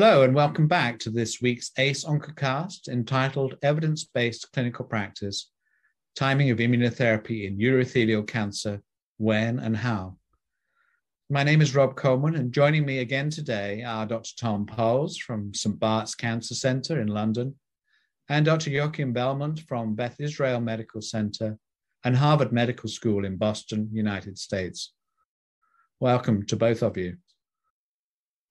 Hello, and welcome back to this week's ACE Oncocast entitled Evidence Based Clinical Practice Timing of Immunotherapy in Urothelial Cancer When and How. My name is Rob Coleman, and joining me again today are Dr. Tom Powles from St. Bart's Cancer Centre in London and Dr. Joaquim Bellmunt from Beth Israel Medical Center and Harvard Medical School in Boston, United States. Welcome to both of you.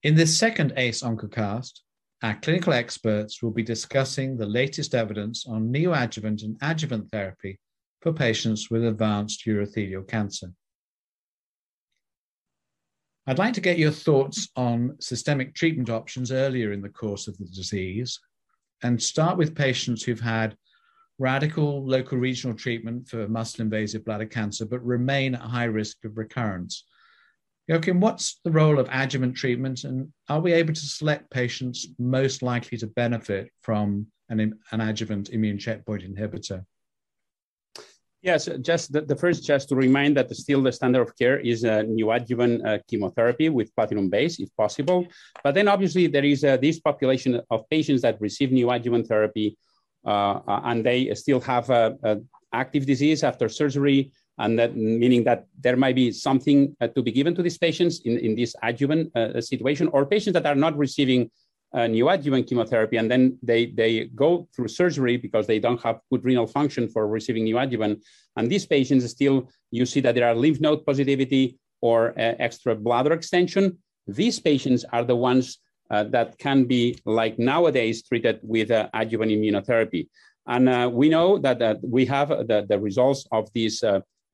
In this second ACE Oncocast, our clinical experts will be discussing the latest evidence on neoadjuvant and adjuvant therapy for patients with advanced urothelial cancer. I'd like to get your thoughts on systemic treatment options earlier in the course of the disease and start with patients who've had radical local regional treatment for muscle invasive bladder cancer but remain at high risk of recurrence Joaquim, what's the role of adjuvant treatment, and are we able to select patients most likely to benefit from an, an adjuvant immune checkpoint inhibitor? Yes, just the, the, first, just to remind that still the standard of care is a neoadjuvant uh, chemotherapy with platinum base, if possible. But then obviously there is uh, this population of patients that receive neoadjuvant therapy uh, and they still have active disease after surgery and that meaning that there might be something uh, to be given to these patients in, in this adjuvant uh, situation or patients that are not receiving uh, neoadjuvant chemotherapy and then they, they go through surgery because they don't have good renal function for receiving neoadjuvant and these patients still you see that there are lymph node positivity or uh, extra bladder extension. These patients are the ones uh, that can be like nowadays treated with uh, adjuvant immunotherapy. And we know that, that we have the, the results of these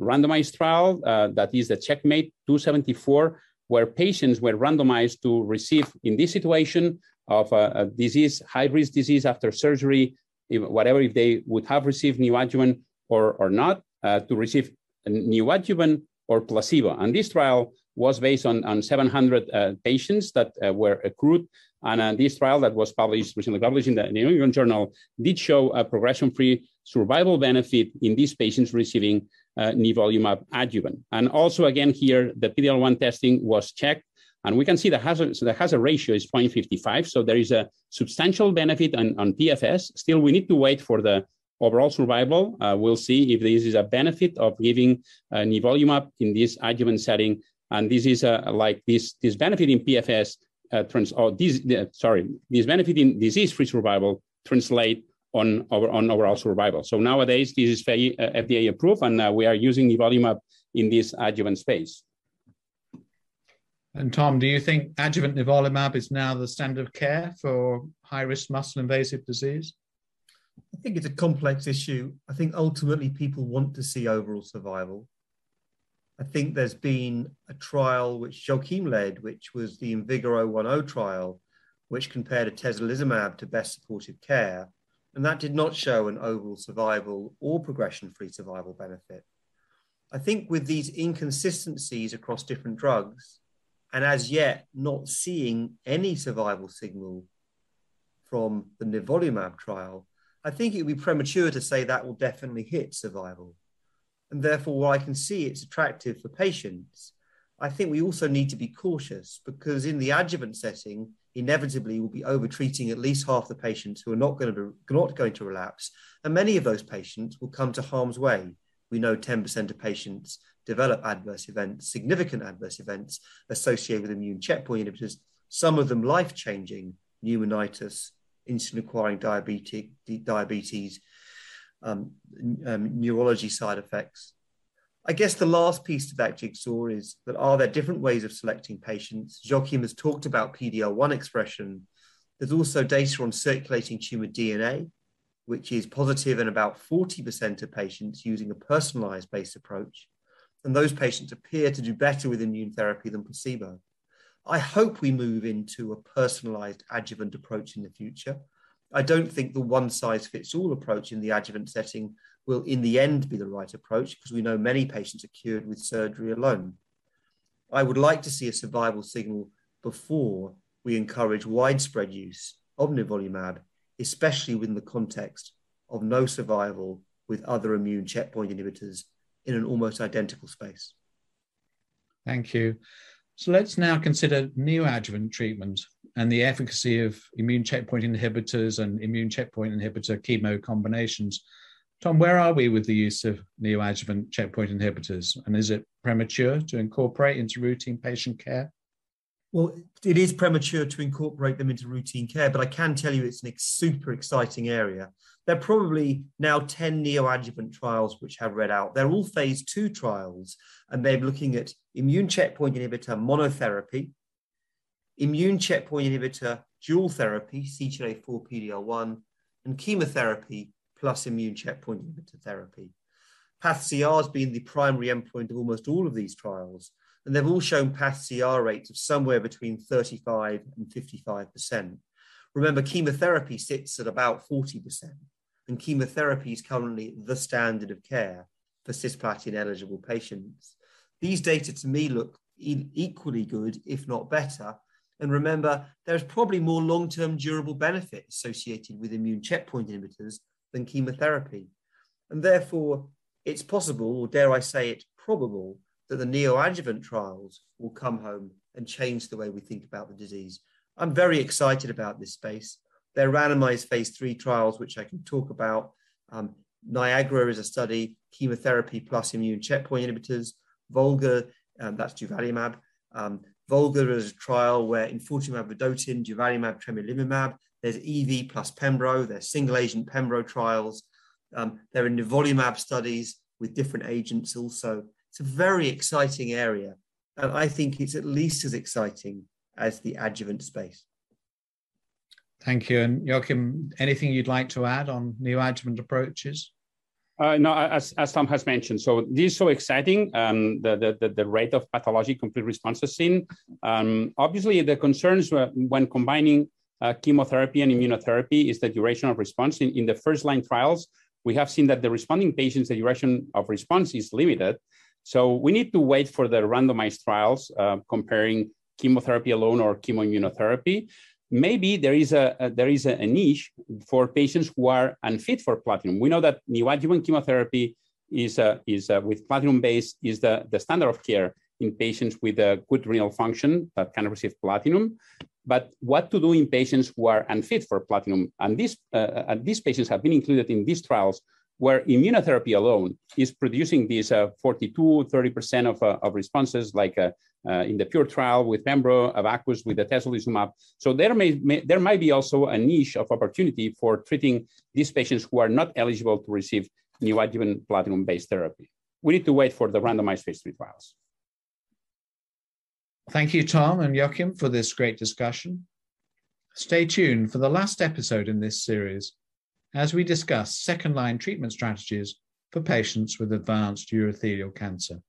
randomized trial uh, that is the Checkmate 274, where patients were randomized to receive, in this situation of a, a disease, high risk disease after surgery, if, whatever, if they would have received neoadjuvant or, or not, uh, to receive neoadjuvant or placebo. And this trial was based on, on 700 uh, patients that uh, were accrued. And uh, this trial that was published, recently published in the New England Journal, did show a progression-free survival benefit in these patients receiving uh, nivolumab adjuvant. And also, again, here, the PD-L1 testing was checked, and we can see the hazard, so the hazard ratio is 0.55, so there is a substantial benefit on, on PFS. Still, we need to wait for the overall survival. Uh, we'll see if this is a benefit of giving uh, nivolumab in this adjuvant setting. And this is uh, like this, this benefit in PFS, uh, trans, or this, sorry, this benefit in disease-free survival translate on, over, on overall survival. So nowadays, this is FDA uh, approved, and uh, we are using nivolumab in this adjuvant space. And Tom, do you think adjuvant nivolumab is now the standard of care for high-risk muscle invasive disease? I think it's a complex issue. I think ultimately people want to see overall survival. I think there's been a trial which Joaquim led, which was the IMvigor 010 trial, which compared atezolizumab to best supportive care. And that did not show an overall survival or progression free survival benefit. I think with these inconsistencies across different drugs, and as yet not seeing any survival signal from the nivolumab trial, I think it would be premature to say that will definitely hit survival. And therefore, while I can see it's attractive for patients, I think we also need to be cautious because in the adjuvant setting, inevitably will be over-treating at least half the patients who are not going to not going to relapse, and many of those patients will come to harm's way. We know 10% of patients develop adverse events, significant adverse events associated with immune checkpoint inhibitors. Some of them life-changing, pneumonitis, insulin-acquiring diabetes, diabetes um, um, neurology side effects. I guess the last piece to that jigsaw is that are there different ways of selecting patients? Joaquim has talked about PD-L1 expression. There's also data on circulating tumor DNA, which is positive in about 40% of patients using a personalized based approach. And those patients appear to do better with immune therapy than placebo. I hope we move into a personalized adjuvant approach in the future. I don't think the one size fits all approach in the adjuvant setting will in the end be the right approach because we know many patients are cured with surgery alone. I would like to see a survival signal before we encourage widespread use of nivolumab, especially within the context of no survival with other immune checkpoint inhibitors in an almost identical space. Thank you. So let's now consider neoadjuvant treatment and the efficacy of immune checkpoint inhibitors and immune checkpoint inhibitor chemo combinations. Tom, where are we with the use of neoadjuvant checkpoint inhibitors? And is it premature to incorporate into routine patient care? Well, it is premature to incorporate them into routine care, but I can tell you it's an ex- super exciting area. There are probably now 10 neoadjuvant trials which have read out. They're all phase two trials, and they're looking at immune checkpoint inhibitor monotherapy, immune checkpoint inhibitor dual therapy, CTLA4 PDL1, and chemotherapy plus immune checkpoint inhibitor therapy. PathCR has been the primary endpoint of almost all of these trials, and they've all shown PathCR rates of somewhere between 35 and 55%. Remember, chemotherapy sits at about 40%, and chemotherapy is currently the standard of care for cisplatin eligible patients. These data to me look equally good, if not better. And remember, there's probably more long term durable benefit associated with immune checkpoint inhibitors than chemotherapy. And therefore, it's possible, or dare I say it, probable, that the neoadjuvant trials will come home and change the way we think about the disease. I'm very excited about this space. They're randomized phase three trials, which I can talk about. Um, Niagara is a study, chemotherapy plus immune checkpoint inhibitors. Volga, um, that's durvalumab. Um, Volga is a trial where enfortumab vedotin, durvalumab, tremelimumab. There's EV plus Pembro. There's single agent Pembro trials. Um, there are nivolumab studies with different agents also. It's a very exciting area. And I think it's at least as exciting as the adjuvant space. Thank you. And Joaquim, anything you'd like to add on neoadjuvant approaches? Uh, no, as, as Tom has mentioned, so this is so exciting, um, the, the, the rate of pathologic complete responses seen. Um, obviously, the concerns when combining uh, chemotherapy and immunotherapy is the duration of response. In, in the first line trials, we have seen that the responding patients, the duration of response is limited. So we need to wait for the randomized trials uh, comparing chemotherapy alone or chemoimmunotherapy. Maybe there is a, a there is a, a, niche for patients who are unfit for platinum. We know that neoadjuvant chemotherapy is uh, is uh, with platinum base is the, the standard of care in patients with a good renal function that can receive platinum. But what to do in patients who are unfit for platinum? And these uh, and these patients have been included in these trials where immunotherapy alone is producing these uh, 42, 30% of, uh, of responses, like uh, uh, in the PURE trial with Pembro, Abacus with the atezolizumab. So there may, may, there might be also a niche of opportunity for treating these patients who are not eligible to receive neoadjuvant platinum-based therapy. We need to wait for the randomized phase three trials. Thank you, Tom and Joaquim, for this great discussion. Stay tuned for the last episode in this series as we discuss second line treatment strategies for patients with advanced urothelial cancer.